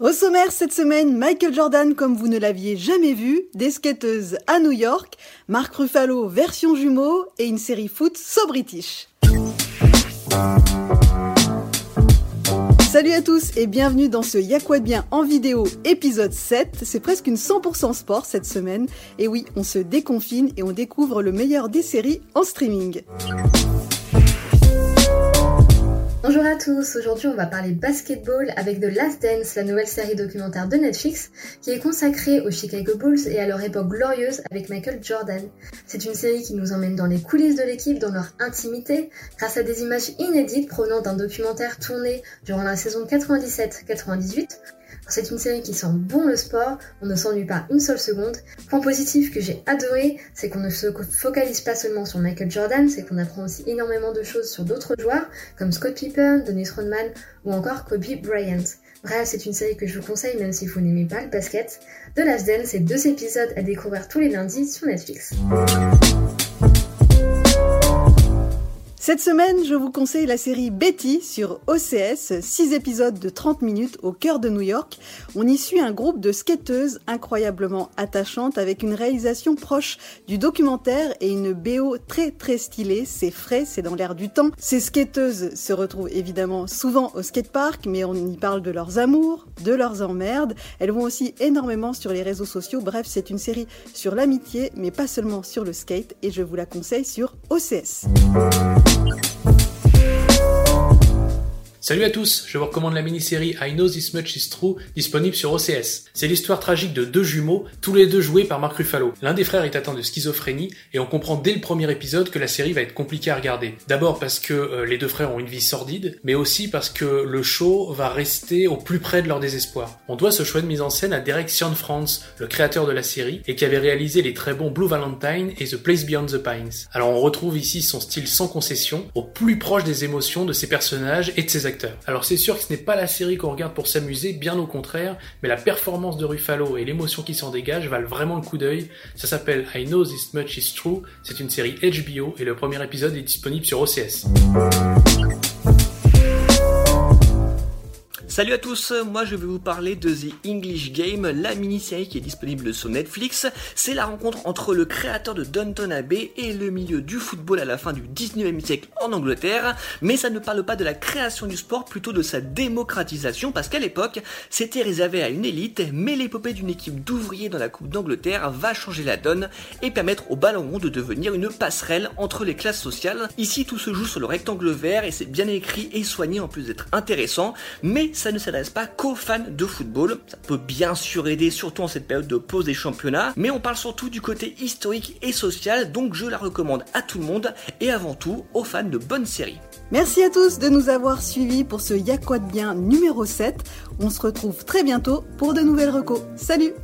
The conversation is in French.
Au sommaire cette semaine, Michael Jordan comme vous ne l'aviez jamais vu, des skateuses à New York, Mark Ruffalo version jumeau et une série foot so british. Salut à tous et bienvenue dans ce Y'a quoi de bien en vidéo épisode 7. C'est presque une 100% sport cette semaine. Et oui, on se déconfine et on découvre le meilleur des séries en streaming. Aujourd'hui on va parler basketball avec The Last Dance, la nouvelle série documentaire de Netflix qui est consacrée aux Chicago Bulls et à leur époque glorieuse avec Michael Jordan. C'est une série qui nous emmène dans les coulisses de l'équipe, dans leur intimité, grâce à des images inédites provenant d'un documentaire tourné durant la saison 97-98 c'est une série qui sent bon le sport, on ne s'ennuie pas une seule seconde. Point positif que j'ai adoré, c'est qu'on ne se focalise pas seulement sur Michael Jordan, c'est qu'on apprend aussi énormément de choses sur d'autres joueurs, comme Scott Pippen, Dennis ou encore Kobe Bryant. Bref, c'est une série que je vous conseille même si vous n'aimez pas le basket. The Last Dance, c'est deux épisodes à découvrir tous les lundis sur Netflix. Cette semaine, je vous conseille la série Betty sur OCS, 6 épisodes de 30 minutes au cœur de New York. On y suit un groupe de skateuses incroyablement attachantes avec une réalisation proche du documentaire et une BO très très stylée. C'est frais, c'est dans l'air du temps. Ces skateuses se retrouvent évidemment souvent au skatepark, mais on y parle de leurs amours, de leurs emmerdes. Elles vont aussi énormément sur les réseaux sociaux. Bref, c'est une série sur l'amitié, mais pas seulement sur le skate, et je vous la conseille sur OCS. Thank you. Salut à tous, je vous recommande la mini-série I Know This Much Is True, disponible sur OCS. C'est l'histoire tragique de deux jumeaux, tous les deux joués par Mark Ruffalo. L'un des frères est atteint de schizophrénie, et on comprend dès le premier épisode que la série va être compliquée à regarder. D'abord parce que euh, les deux frères ont une vie sordide, mais aussi parce que le show va rester au plus près de leur désespoir. On doit ce choix de mise en scène à Derek Cianfrance, le créateur de la série, et qui avait réalisé les très bons Blue Valentine et The Place Beyond the Pines. Alors on retrouve ici son style sans concession, au plus proche des émotions de ses personnages et de ses acteurs. Alors c'est sûr que ce n'est pas la série qu'on regarde pour s'amuser, bien au contraire, mais la performance de Ruffalo et l'émotion qui s'en dégage valent vraiment le coup d'œil. Ça s'appelle I Know This Much Is True, c'est une série HBO et le premier épisode est disponible sur OCS. Salut à tous, moi je vais vous parler de The English Game, la mini-série qui est disponible sur Netflix. C'est la rencontre entre le créateur de Downton Abbey et le milieu du football à la fin du 19e siècle en Angleterre, mais ça ne parle pas de la création du sport, plutôt de sa démocratisation, parce qu'à l'époque, c'était réservé à une élite, mais l'épopée d'une équipe d'ouvriers dans la Coupe d'Angleterre va changer la donne et permettre au ballon rond de devenir une passerelle entre les classes sociales. Ici, tout se joue sur le rectangle vert et c'est bien écrit et soigné en plus d'être intéressant, mais ça ne s'adresse pas qu'aux fans de football. Ça peut bien sûr aider, surtout en cette période de pause des championnats, mais on parle surtout du côté historique et social, donc je la recommande à tout le monde et avant tout aux fans de bonnes séries. Merci à tous de nous avoir suivis pour ce Y'a bien numéro 7. On se retrouve très bientôt pour de nouvelles recos. Salut